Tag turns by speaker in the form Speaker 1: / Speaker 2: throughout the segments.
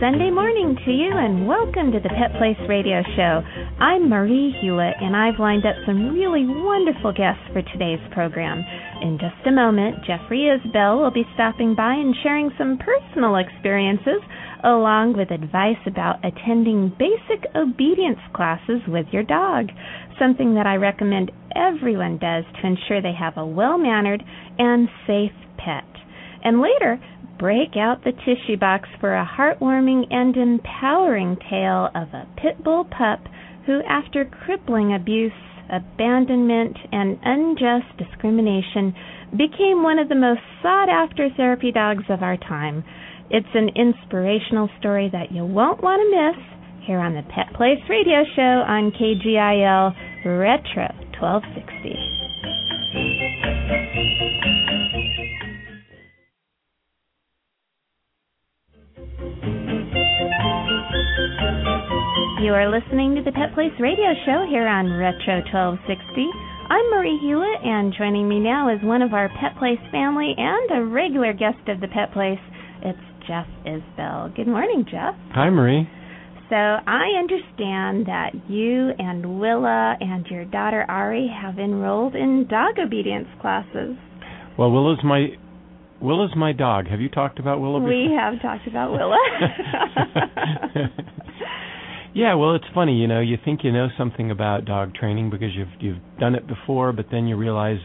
Speaker 1: Sunday morning to you, and welcome to the Pet Place Radio Show. I'm Marie Hulett, and I've lined up some really wonderful guests for today's program. In just a moment, Jeffrey Isbell will be stopping by and sharing some personal experiences, along with advice about attending basic obedience classes with your dog, something that I recommend everyone does to ensure they have a well mannered and safe pet. And later, break out the tissue box for a heartwarming and empowering tale of a pit bull pup who, after crippling abuse, abandonment, and unjust discrimination, became one of the most sought after therapy dogs of our time. It's an inspirational story that you won't want to miss here on the Pet Place Radio Show on KGIL Retro 1260. You are listening to the Pet Place Radio Show here on Retro 1260. I'm Marie Hulett, and joining me now is one of our Pet Place family and a regular guest of the Pet Place. It's Jeff Isbell. Good morning, Jeff.
Speaker 2: Hi, Marie.
Speaker 1: So I understand that you and Willa and your daughter Ari have enrolled in dog obedience classes.
Speaker 2: Well, Willa's my Willa's my dog. Have you talked about Willa before?
Speaker 1: We have talked about Willa.
Speaker 2: yeah, well, it's funny, you know, you think you know something about dog training because you've you've done it before, but then you realize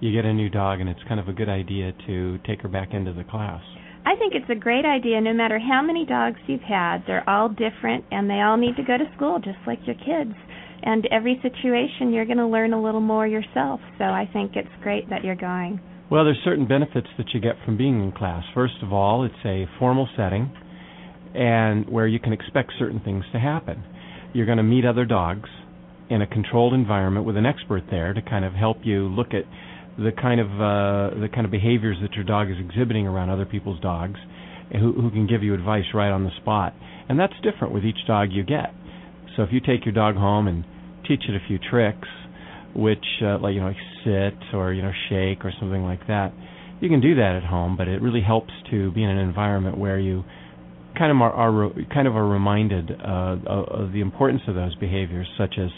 Speaker 2: you get a new dog and it's kind of a good idea to take her back into the class.
Speaker 1: I think it's a great idea no matter how many dogs you've had. They're all different and they all need to go to school just like your kids. And every situation you're going to learn a little more yourself. So I think it's great that you're going.
Speaker 2: Well, there's certain benefits that you get from being in class. First of all, it's a formal setting and where you can expect certain things to happen. You're going to meet other dogs in a controlled environment with an expert there to kind of help you look at the kind of uh, the kind of behaviors that your dog is exhibiting around other people's dogs, who, who can give you advice right on the spot. And that's different with each dog you get. So if you take your dog home and teach it a few tricks, which uh, like you know sit or you know shake or something like that, you can do that at home. But it really helps to be in an environment where you kind of are, are kind of are reminded uh, of the importance of those behaviors, such as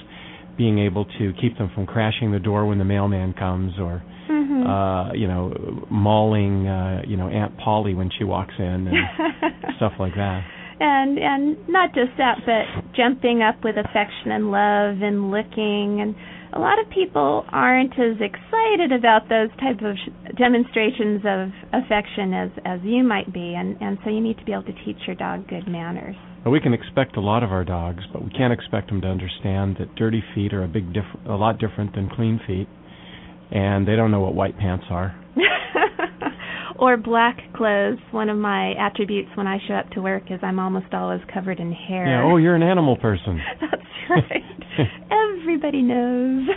Speaker 2: being able to keep them from crashing the door when the mailman comes, or
Speaker 1: mm-hmm.
Speaker 2: uh, you know, mauling uh, you know Aunt Polly when she walks in, and stuff like that.
Speaker 1: And and not just that, but jumping up with affection and love and licking and a lot of people aren't as excited about those type of sh- demonstrations of affection as as you might be and and so you need to be able to teach your dog good manners
Speaker 2: well, we can expect a lot of our dogs, but we can't expect them to understand that dirty feet are a big diff- a lot different than clean feet, and they don't know what white pants are.
Speaker 1: or black clothes. One of my attributes when I show up to work is I'm almost always covered in hair.
Speaker 2: Yeah. Oh, you're an animal person.
Speaker 1: That's right. Everybody knows.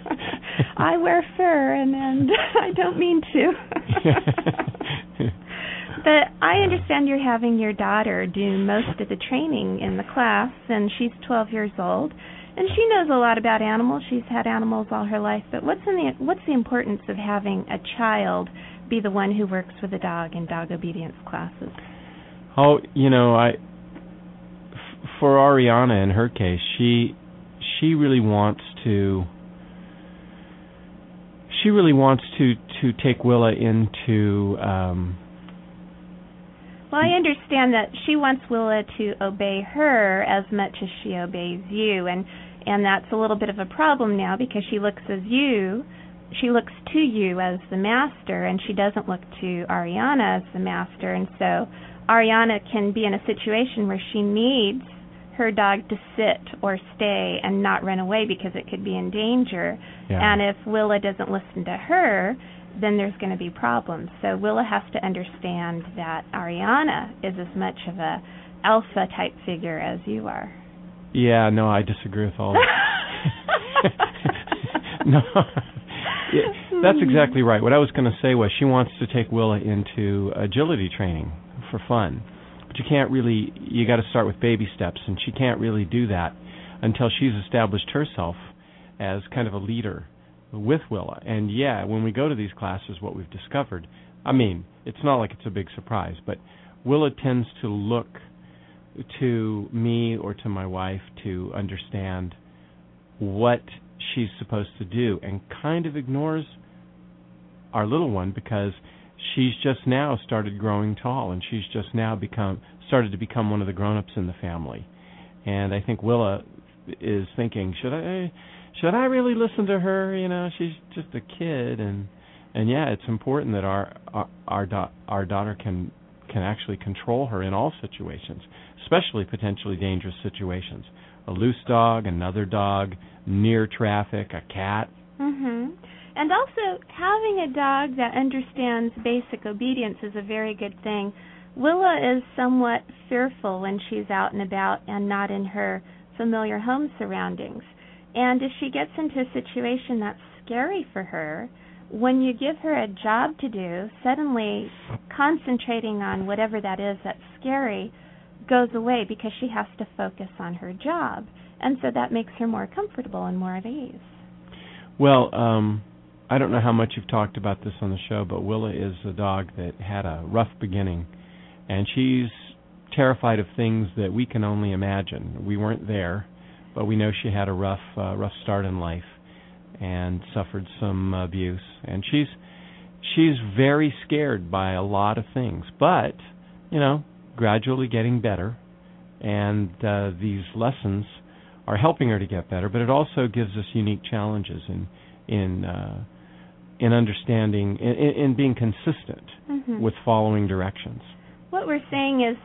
Speaker 1: I wear fur, and and I don't mean to. but I understand you're having your daughter do most of the training in the class, and she's 12 years old, and she knows a lot about animals. She's had animals all her life. But what's in the what's the importance of having a child be the one who works with a dog in dog obedience classes?
Speaker 2: Oh, you know, I f- for Ariana in her case, she she really wants to she really wants to to take Willa into um
Speaker 1: well, I understand that she wants Willa to obey her as much as she obeys you, and and that's a little bit of a problem now because she looks as you she looks to you as the master and she doesn't look to Ariana as the master and so Ariana can be in a situation where she needs her dog to sit or stay and not run away because it could be in danger.
Speaker 2: Yeah.
Speaker 1: And if Willa doesn't listen to her, then there's going to be problems. So Willa has to understand that Ariana is as much of a alpha type figure as you are.
Speaker 2: Yeah, no, I disagree with all. That. no, yeah, that's exactly right. What I was going to say was she wants to take Willa into agility training for fun, but you can't really. You got to start with baby steps, and she can't really do that until she's established herself as kind of a leader with Willa. And yeah, when we go to these classes, what we've discovered, I mean, it's not like it's a big surprise, but Willa tends to look to me or to my wife to understand what she's supposed to do and kind of ignores our little one because she's just now started growing tall and she's just now become started to become one of the grown-ups in the family. And I think Willa is thinking, should I should I really listen to her? You know, she's just a kid and and yeah, it's important that our our our, da- our daughter can can actually control her in all situations, especially potentially dangerous situations. A loose dog, another dog, near traffic, a cat.
Speaker 1: Mhm. And also having a dog that understands basic obedience is a very good thing. Willa is somewhat fearful when she's out and about and not in her familiar home surroundings. And if she gets into a situation that's scary for her, when you give her a job to do, suddenly concentrating on whatever that is that's scary goes away because she has to focus on her job. And so that makes her more comfortable and more at ease.
Speaker 2: Well, um I don't know how much you've talked about this on the show, but Willa is a dog that had a rough beginning and she's terrified of things that we can only imagine. We weren't there, but we know she had a rough uh, rough start in life and suffered some abuse and she's she's very scared by a lot of things but you know gradually getting better and uh, these lessons are helping her to get better but it also gives us unique challenges in in uh, in understanding in, in being consistent
Speaker 1: Mhm.
Speaker 2: with following directions
Speaker 1: What we're saying is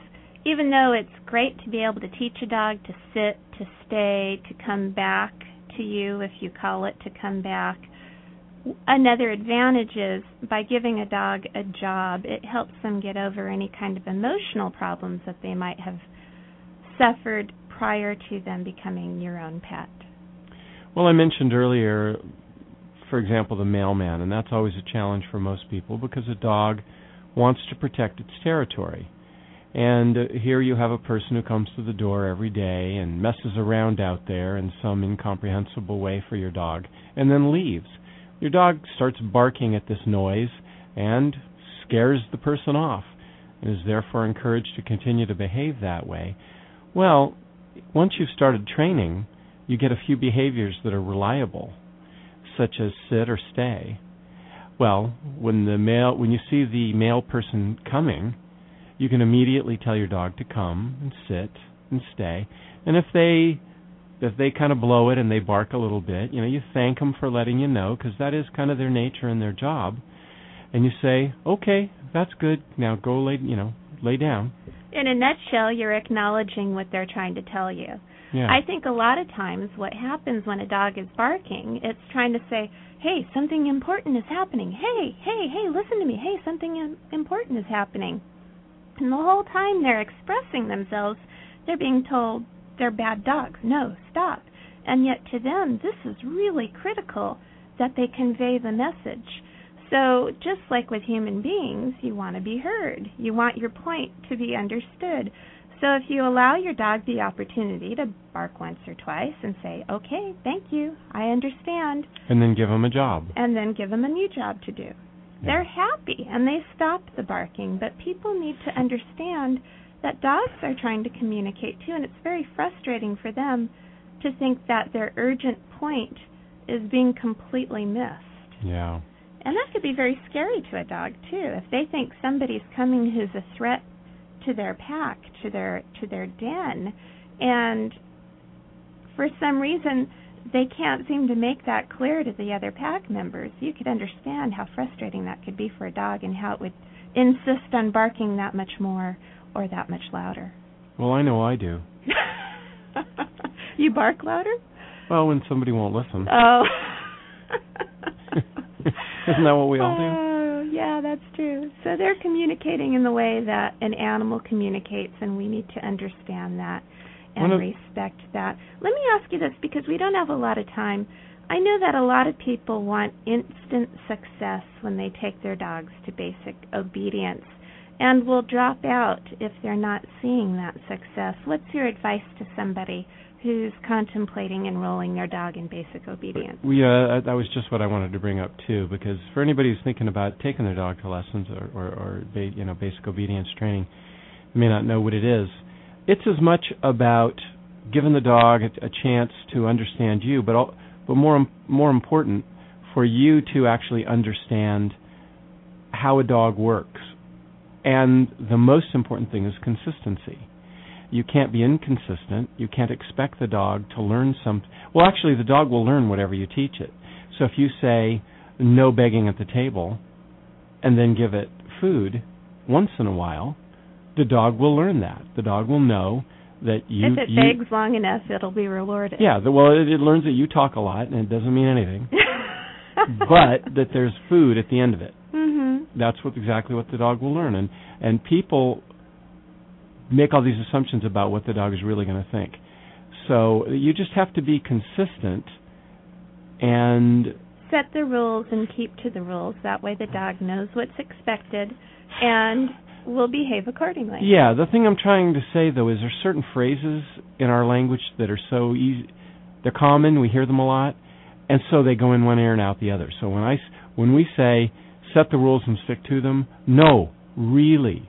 Speaker 1: even though it's great to be able to teach a dog to sit, to stay, to come back to you if you call it to come back, another advantage is by giving a dog a job, it helps them get over any kind of emotional problems that they might have suffered prior to them becoming your own pet.
Speaker 2: Well, I mentioned earlier, for example, the mailman, and that's always a challenge for most people because a dog wants to protect its territory. And uh, here you have a person who comes to the door every day and messes around out there in some incomprehensible way for your dog and then leaves. Your dog starts barking at this noise and scares the person off and is therefore encouraged to continue to behave that way. Well, once you've started training, you get a few behaviors that are reliable, such as sit or stay. Well, when the male when you see the male person coming, you can immediately tell your dog to come and sit and stay. And if they if they kind of blow it and they bark a little bit, you know, you thank them for letting you know because that is kind of their nature and their job. And you say, "Okay, that's good. Now go lay, you know, lay down."
Speaker 1: In a nutshell, you're acknowledging what they're trying to tell you.
Speaker 2: Yeah.
Speaker 1: I think a lot of times what happens when a dog is barking, it's trying to say, "Hey, something important is happening. Hey, hey, hey, listen to me. Hey, something important is happening." And the whole time they're expressing themselves, they're being told they're bad dogs. No, stop. And yet to them, this is really critical that they convey the message. So, just like with human beings, you want to be heard. You want your point to be understood. So, if you allow your dog the opportunity to bark once or twice and say, okay, thank you, I understand,
Speaker 2: and then give them a job.
Speaker 1: and then give them a new job to do, they're happy and they stop the barking. But people need to understand that dogs are trying to communicate too, and it's very frustrating for them to think that their urgent point is being completely missed.
Speaker 2: Yeah.
Speaker 1: And that could be very scary to a dog too. If they think somebody's coming who's a threat to their pack, to their to their den, and for some reason they can't seem to make that clear to the other pack members. You could understand how frustrating that could be for a dog and how it would insist on barking that much more or that much louder.
Speaker 2: Well, I know I do.
Speaker 1: you bark louder?
Speaker 2: Well, when somebody won't listen.
Speaker 1: Oh.
Speaker 2: Isn't that what we all do?
Speaker 1: Oh, yeah, that's true. So they're communicating in the way that an animal communicates, and we need to understand that and
Speaker 2: of-
Speaker 1: respect that. Let me ask you this because we don't have a lot of time. I know that a lot of people want instant success when they take their dogs to basic obedience and will drop out if they're not seeing that success. What's your advice to somebody who's contemplating enrolling their dog in basic obedience?
Speaker 2: We uh, that was just what I wanted to bring up too, because for anybody who's thinking about taking their dog to lessons or or, or ba- you know basic obedience training, may not know what it is. It's as much about giving the dog a, a chance to understand you, but al- but more more important for you to actually understand how a dog works. And the most important thing is consistency. You can't be inconsistent. You can't expect the dog to learn some. Well, actually, the dog will learn whatever you teach it. So if you say no begging at the table, and then give it food once in a while, the dog will learn that. The dog will know that you.
Speaker 1: if it
Speaker 2: you
Speaker 1: begs long enough, it'll be rewarded.
Speaker 2: yeah, the, well, it, it learns that you talk a lot, and it doesn't mean anything, but that there's food at the end of it.
Speaker 1: mhm.
Speaker 2: That's what exactly what the dog will learn, and and people make all these assumptions about what the dog is really going to think. So you just have to be consistent, and
Speaker 1: Set the rules and keep to the rules. That way, the dog knows what's expected and will behave accordingly.
Speaker 2: yeah, the thing I'm trying to say though is there's certain phrases in our language that are so easy, they're common, we hear them a lot, and so they go in one ear and out the other. So when I when we say set the rules and stick to them, no, really,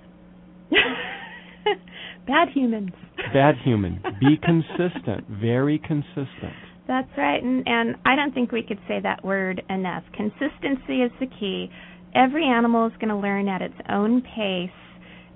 Speaker 1: Bad humans.
Speaker 2: bad human, be consistent, very consistent.
Speaker 1: That's right, and and I don't think we could say that word enough. Consistency is the key. Every animal is going to learn at its own pace,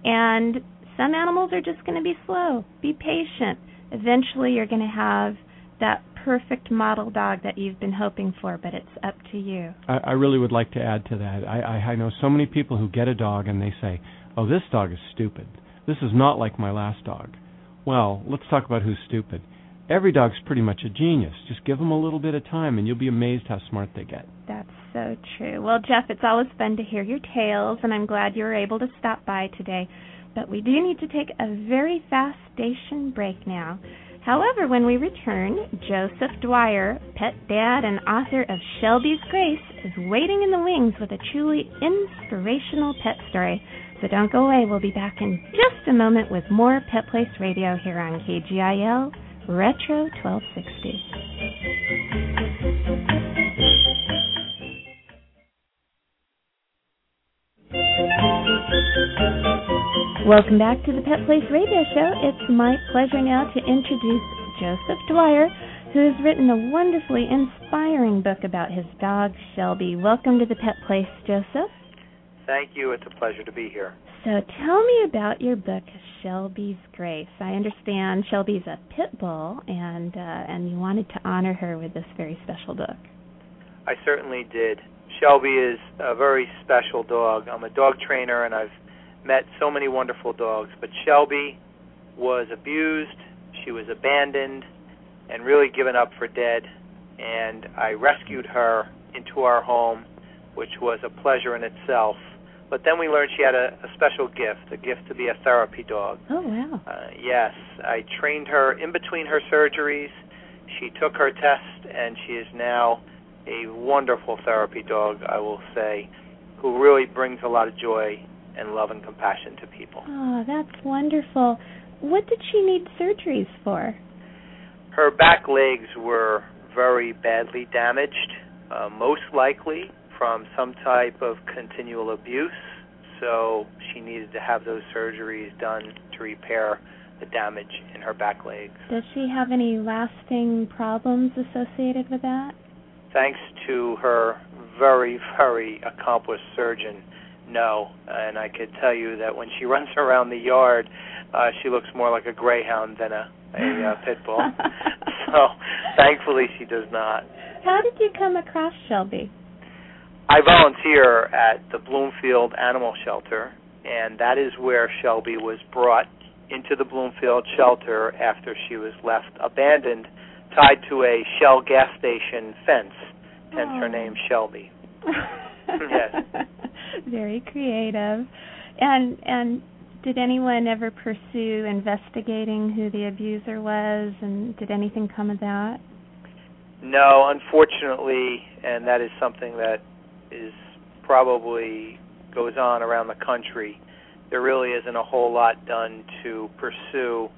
Speaker 1: and some animals are just going to be slow. Be patient. Eventually, you're going to have that perfect model dog that you've been hoping for, but it's up to you.
Speaker 2: I, I really would like to add to that. I, I, I know so many people who get a dog and they say, "Oh, this dog is stupid. This is not like my last dog." Well, let's talk about who's stupid. Every dog's pretty much a genius. Just give them a little bit of time, and you'll be amazed how smart they get.
Speaker 1: That's so true. Well, Jeff, it's always fun to hear your tales, and I'm glad you were able to stop by today. But we do need to take a very fast station break now. However, when we return, Joseph Dwyer, pet dad and author of Shelby's Grace, is waiting in the wings with a truly inspirational pet story. So don't go away. We'll be back in just a moment with more Pet Place Radio here on KGIL Retro 1260. Welcome back to the Pet Place Radio Show. It's my pleasure now to introduce Joseph Dwyer, who has written a wonderfully inspiring book about his dog Shelby. Welcome to the Pet Place, Joseph.
Speaker 3: Thank you. It's a pleasure to be here.
Speaker 1: So tell me about your book, Shelby's Grace. I understand Shelby's a pit bull, and uh, and you wanted to honor her with this very special book.
Speaker 3: I certainly did. Shelby is a very special dog. I'm a dog trainer and I've met so many wonderful dogs, but Shelby was abused, she was abandoned, and really given up for dead. And I rescued her into our home, which was a pleasure in itself. But then we learned she had a, a special gift, a gift to be a therapy dog.
Speaker 1: Oh wow!
Speaker 3: Uh, yes, I trained her in between her surgeries. She took her test, and she is now a wonderful therapy dog, I will say, who really brings a lot of joy and love and compassion to people.
Speaker 1: Oh, that's wonderful. What did she need surgeries for?
Speaker 3: Her back legs were very badly damaged, uh, most likely from some type of continual abuse. So she needed to have those surgeries done to repair the damage in her back legs.
Speaker 1: Does she have any lasting problems associated with that?
Speaker 3: Thanks to her very, very accomplished surgeon, no. And I could tell you that when she runs around the yard, uh, she looks more like a greyhound than a, a uh, pit bull. so, thankfully she does not.
Speaker 1: How did you come across Shelby?
Speaker 3: I volunteer at the Bloomfield Animal Shelter, and that is where Shelby was brought into the Bloomfield shelter after she was left abandoned, tied to a Shell gas station fence, hence her
Speaker 1: Oh.
Speaker 3: name Shelby. Yes.
Speaker 1: Very creative. And and did anyone ever pursue investigating who the abuser was and did anything come of that?
Speaker 3: No, unfortunately, and that is something that is probably goes on around the country. There really isn't a whole lot done to pursue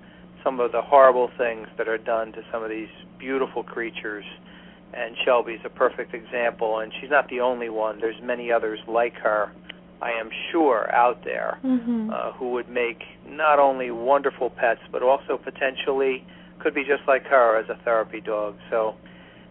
Speaker 3: some of the horrible things that are done to some of these beautiful creatures. And Shelby's a perfect example, and she's not the only one. There's many others like her, I am sure, out there
Speaker 1: Mhm.
Speaker 3: uh, who would make not only wonderful pets, but also potentially could be just like her as a therapy dog. So,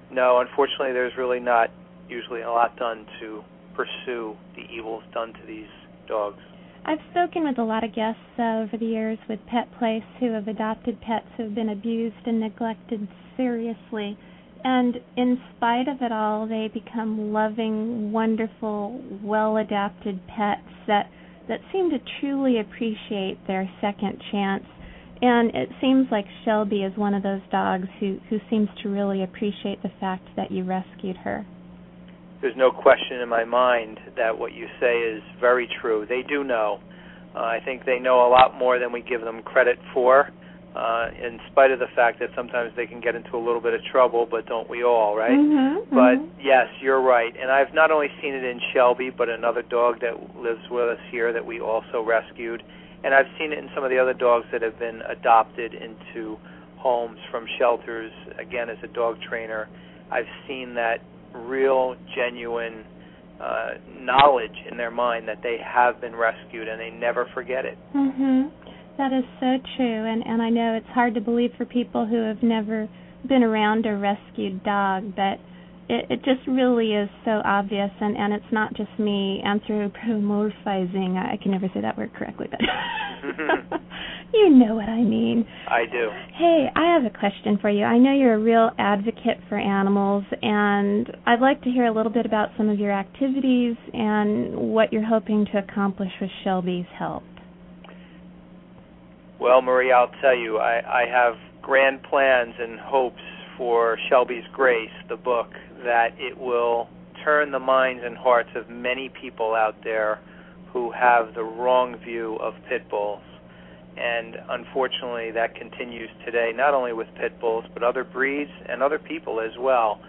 Speaker 3: no, unfortunately, there's really not usually a lot done to pursue the evils done to these dogs.
Speaker 1: I've spoken with a lot of guests uh, over the years with Pet Place who have adopted pets who have been abused and neglected seriously. And in spite of it all, they become loving, wonderful, well adapted pets that, that seem to truly appreciate their second chance. And it seems like Shelby is one of those dogs who, who seems to really appreciate the fact that you rescued her.
Speaker 3: There's no question in my mind that what you say is very true. They do know. Uh, I think they know a lot more than we give them credit for. Uh, in spite of the fact that sometimes they can get into a little bit of trouble, but don't we all, right?
Speaker 1: Mm-hmm,
Speaker 3: But yes, you're right. And I've not only seen it in Shelby, but another dog that lives with us here that we also rescued. And I've seen it in some of the other dogs that have been adopted into homes from shelters. Again, as a dog trainer, I've seen that real, genuine uh, knowledge in their mind that they have been rescued and they never forget it.
Speaker 1: Mhm. That is so true and and I know it's hard to believe for people who have never been around a rescued dog, but it it just really is so obvious and and it's not just me anthropomorphizing. I can never say that word correctly, but you know what I mean.
Speaker 3: I do.
Speaker 1: Hey, I have a question for you. I know you're a real advocate for animals, and I'd like to hear a little bit about some of your activities and what you're hoping to accomplish with Shelby's help.
Speaker 3: Well, Marie, I'll tell you, I, I have grand plans and hopes for Shelby's Grace, the book, that it will turn the minds and hearts of many people out there who have the wrong view of pit bulls. And unfortunately, that continues today, not only with pit bulls, but other breeds and other people as well.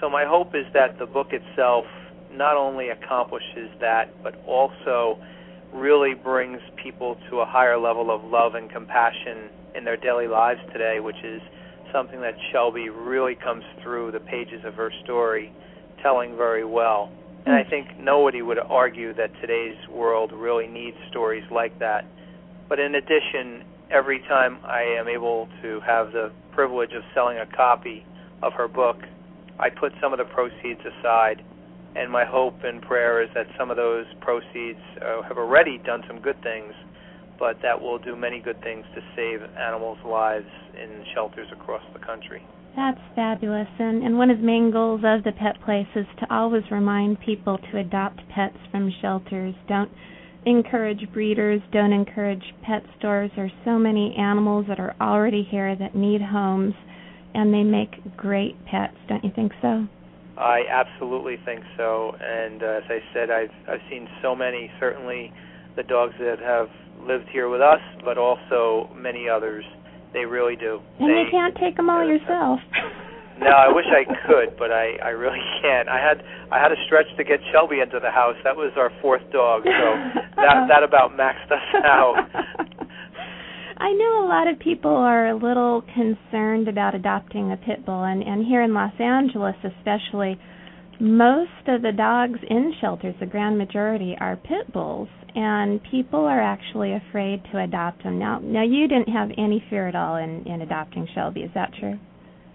Speaker 3: So, my hope is that the book itself not only accomplishes that, but also really brings people to a higher level of love and compassion in their daily lives today, which is something that Shelby really comes through the pages of her story telling very well. And I mm. think nobody would argue that today's world really needs stories like that. But in addition, every time I am able to have the privilege of selling a copy of her book, I put some of the proceeds aside and my hope and prayer is that some of those proceeds uh, have already done some good things, but that will do many good things to save animals' lives in shelters across the country.
Speaker 1: That's fabulous. And, and one of the main goals of the Pet Place is to always remind people to adopt pets from shelters. Don't encourage breeders, don't encourage pet stores. There's so many animals that are already here that need homes, and they make great pets, don't you think so?
Speaker 3: I absolutely think so, and uh, as I said, I've I've seen so many. Certainly, the dogs that have lived here with us, but also many others. They really do.
Speaker 1: And
Speaker 3: they,
Speaker 1: you can't take them all yourself.
Speaker 3: No, I wish I could, but I I really can't. I had I had a stretch to get Shelby into the house. That was our fourth dog, so that that about maxed us out.
Speaker 1: I know a lot of people are a little concerned about adopting a pit bull, and, and here in Los Angeles, especially, most of the dogs in shelters, the grand majority, are pit bulls, and people are actually afraid to adopt them. Now, now you didn't have any fear at all in, in adopting Shelby, is that true?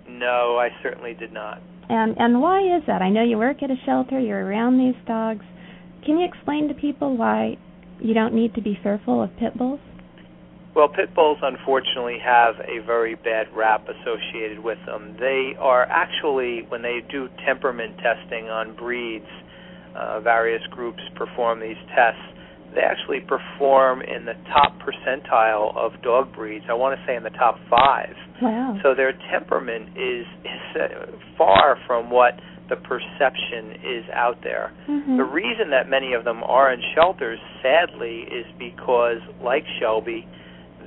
Speaker 3: No, I certainly did not.
Speaker 1: And and why is that? I know you work at a shelter, you're around these dogs. Can you explain to people why you don't need to be fearful of pit bulls?
Speaker 3: Well, pit bulls unfortunately have a very bad rap associated with them. They are actually, when they do temperament testing on breeds, uh, various groups perform these tests. They actually perform in the top percentile of dog breeds. I want to say in the top five.
Speaker 1: Wow.
Speaker 3: So their temperament is, is uh, far from what the perception is out there.
Speaker 1: Mhm.
Speaker 3: The reason that many of them are in shelters, sadly, is because, like Shelby,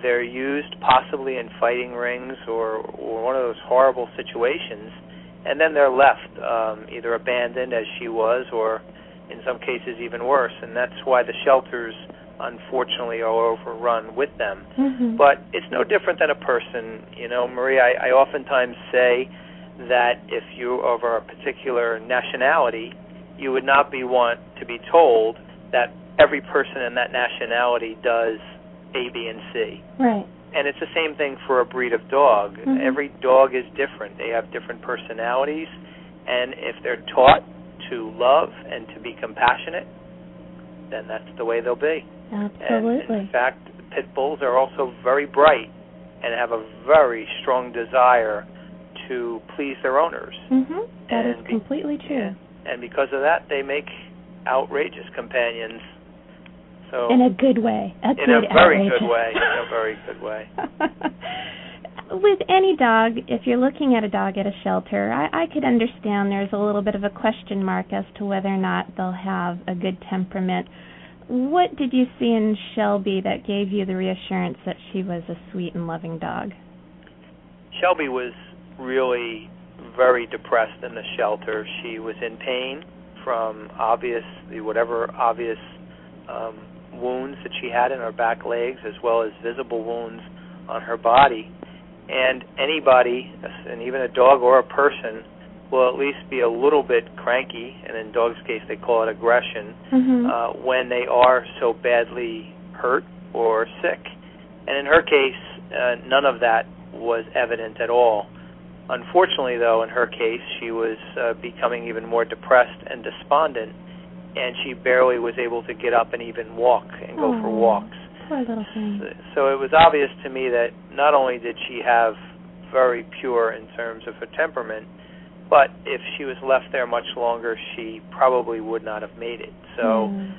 Speaker 3: they're used possibly in fighting rings or, or one of those horrible situations, and then they're left um, either abandoned as she was, or in some cases even worse. And that's why the shelters, unfortunately, are overrun with them.
Speaker 1: Mhm.
Speaker 3: But it's no different than a person. You know, Marie, I, I oftentimes say that if you are of a particular nationality, you would not be want to be told that every person in that nationality does A, B, and C.
Speaker 1: Right.
Speaker 3: And it's the same thing for a breed of dog.
Speaker 1: Mhm.
Speaker 3: Every dog is different. They have different personalities, and if they're taught to love and to be compassionate, then that's the way they'll be. And
Speaker 1: Absolutely.
Speaker 3: in fact, pit bulls are also very bright and have a very strong desire to please their owners.
Speaker 1: Mhm. That is
Speaker 3: and be-
Speaker 1: completely true.
Speaker 3: And because of that, they make outrageous companions. So
Speaker 1: In a good way. A
Speaker 3: in
Speaker 1: good
Speaker 3: a very good way. In a very good way.
Speaker 1: With any dog, if you're looking at a dog at a shelter, I, I could understand there's a little bit of a question mark as to whether or not they'll have a good temperament. What did you see in Shelby that gave you the reassurance that she was a sweet and loving dog?
Speaker 3: Shelby was really very depressed in the shelter. She was in pain from obvious, whatever obvious um, wounds that she had in her back legs, as well as visible wounds on her body. And anybody, and even a dog or a person, will at least be a little bit cranky, and in dogs' case, they call it aggression,
Speaker 1: Mm-hmm.
Speaker 3: uh, when they are so badly hurt or sick. And in her case, uh, none of that was evident at all. Unfortunately, though, in her case, she was uh, becoming even more depressed and despondent, and she barely was able to get up and even walk and go for walks.
Speaker 1: Poor little thing.
Speaker 3: So it was obvious to me that not only did she have very pure in terms of her temperament, but if she was left there much longer, she probably would not have made it. So
Speaker 1: Mm.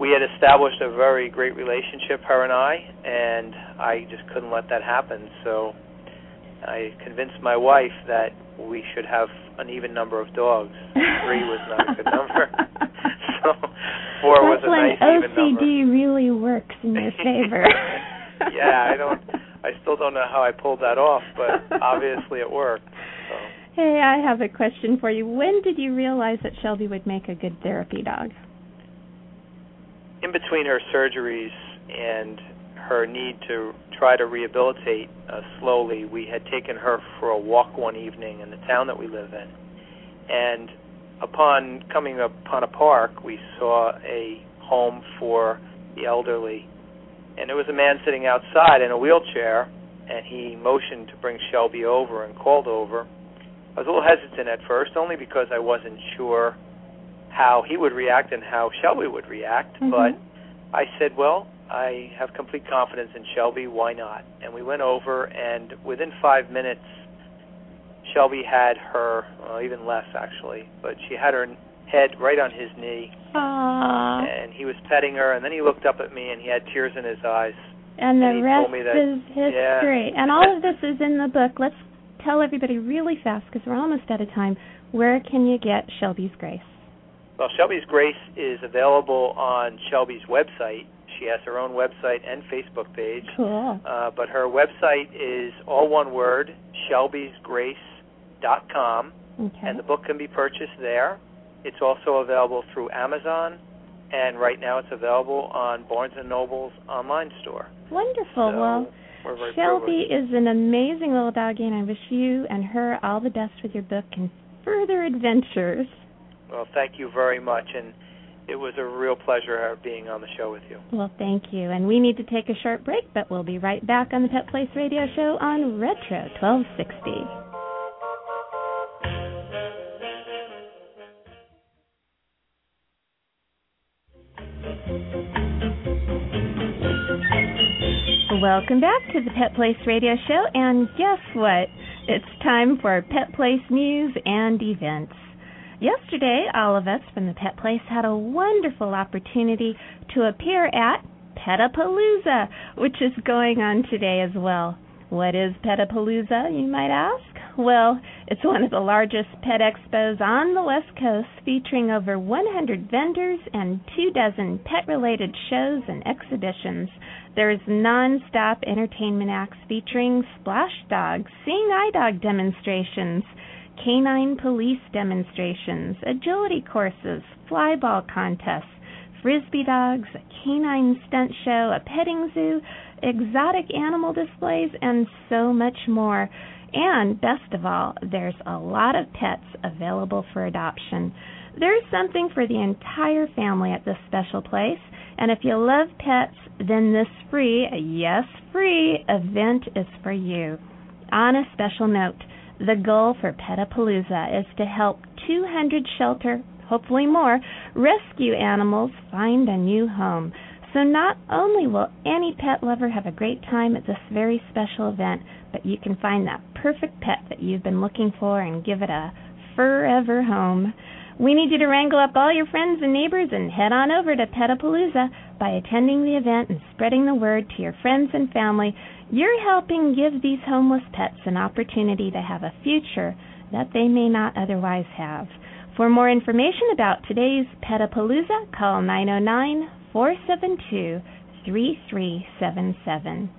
Speaker 3: we had established a very great relationship, her and I, and I just couldn't let that happen. So I convinced my wife that we should have an even number of dogs. Three was not a good number. four was
Speaker 1: That's
Speaker 3: a
Speaker 1: when
Speaker 3: nice even number.
Speaker 1: OCD really works in your favor.
Speaker 3: yeah, I don't. I still don't know how I pulled that off, but obviously it worked. So
Speaker 1: Hey, I have a question for you. When did you realize that Shelby would make a good therapy dog?
Speaker 3: in between her surgeries and her need to try to rehabilitate uh, slowly, we had taken her for a walk one evening in the town that we live in. And upon coming upon a park, we saw a home for the elderly. And there was a man sitting outside in a wheelchair, and he motioned to bring Shelby over and called over. I was a little hesitant at first, only because I wasn't sure how he would react and how Shelby would react,
Speaker 1: Mhm.
Speaker 3: but I said, "Well, I have complete confidence in Shelby. Why not?" And we went over, and within five minutes, Shelby had her, well, even less actually, but she had her head right on his knee,
Speaker 1: Aww.
Speaker 3: and he was petting her, and then he looked up at me, and he had tears in his eyes.
Speaker 1: And the
Speaker 3: and
Speaker 1: rest
Speaker 3: told me that-
Speaker 1: is
Speaker 3: yeah.
Speaker 1: history. And all of this is in the book. Let's tell everybody really fast because we're almost out of time. Where can you get Shelby's Grace?
Speaker 3: Well, Shelby's Grace is available on Shelby's website. She has her own website and Facebook page.
Speaker 1: Cool.
Speaker 3: Uh, but her website is all one word, shelbysgrace.com,
Speaker 1: Okay.
Speaker 3: and the book can be purchased there. It's also available through Amazon, and right now it's available on Barnes & Noble's online store.
Speaker 1: Wonderful.
Speaker 3: So
Speaker 1: well, Shelby
Speaker 3: privileged.
Speaker 1: is an amazing little doggy, and I wish you and her all the best with your book and further adventures.
Speaker 3: Well, thank you very much, and it was a real pleasure being on the show with you.
Speaker 1: Well, thank you. And we need to take a short break, but we'll be right back on the Pet Place Radio Show on Retro 1260. Welcome back to the Pet Place Radio Show, and guess what? It's time for Pet Place news and events. Yesterday, all of us from the Pet Place had a wonderful opportunity to appear at Petapalooza, which is going on today as well. What is Petapalooza, you might ask? Well, it's one of the largest pet expos on the West Coast, featuring over 100 vendors and two dozen pet related shows and exhibitions. There's non stop entertainment acts featuring splash dogs, seeing eye dog demonstrations, canine police demonstrations, agility courses, flyball contests, frisbee dogs, a canine stunt show, a petting zoo, exotic animal displays, and so much more. And best of all, there's a lot of pets available for adoption. There's something for the entire family at this special place. And if you love pets, then this free, yes, free event is for you. On a special note, the goal for Petapalooza is to help 200 shelter, hopefully more, rescue animals find a new home. So not only will any pet lover have a great time at this very special event, but you can find that perfect pet that you've been looking for and give it a forever home. We need you to wrangle up all your friends and neighbors and head on over to Petapalooza by attending the event and spreading the word to your friends and family. You're helping give these homeless pets an opportunity to have a future that they may not otherwise have. For more information about today's Petapalooza, call 909 472 3377.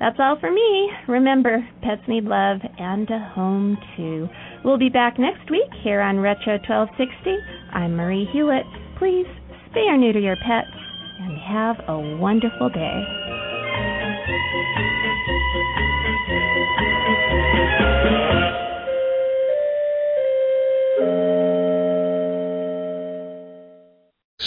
Speaker 1: That's all for me. Remember, pets need love and a home too. We'll be back next week here on Retro 1260. I'm Marie Hulett. Please spay or neuter your pets and have a wonderful day.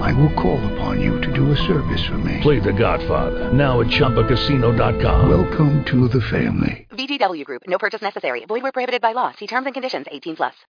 Speaker 4: I will call upon you to do a service for me.
Speaker 5: Play The Godfather now at ChumbaCasino.com.
Speaker 4: Welcome to the family.
Speaker 6: VGW Group. No purchase necessary. Void where prohibited by law. See terms and conditions. 18 plus.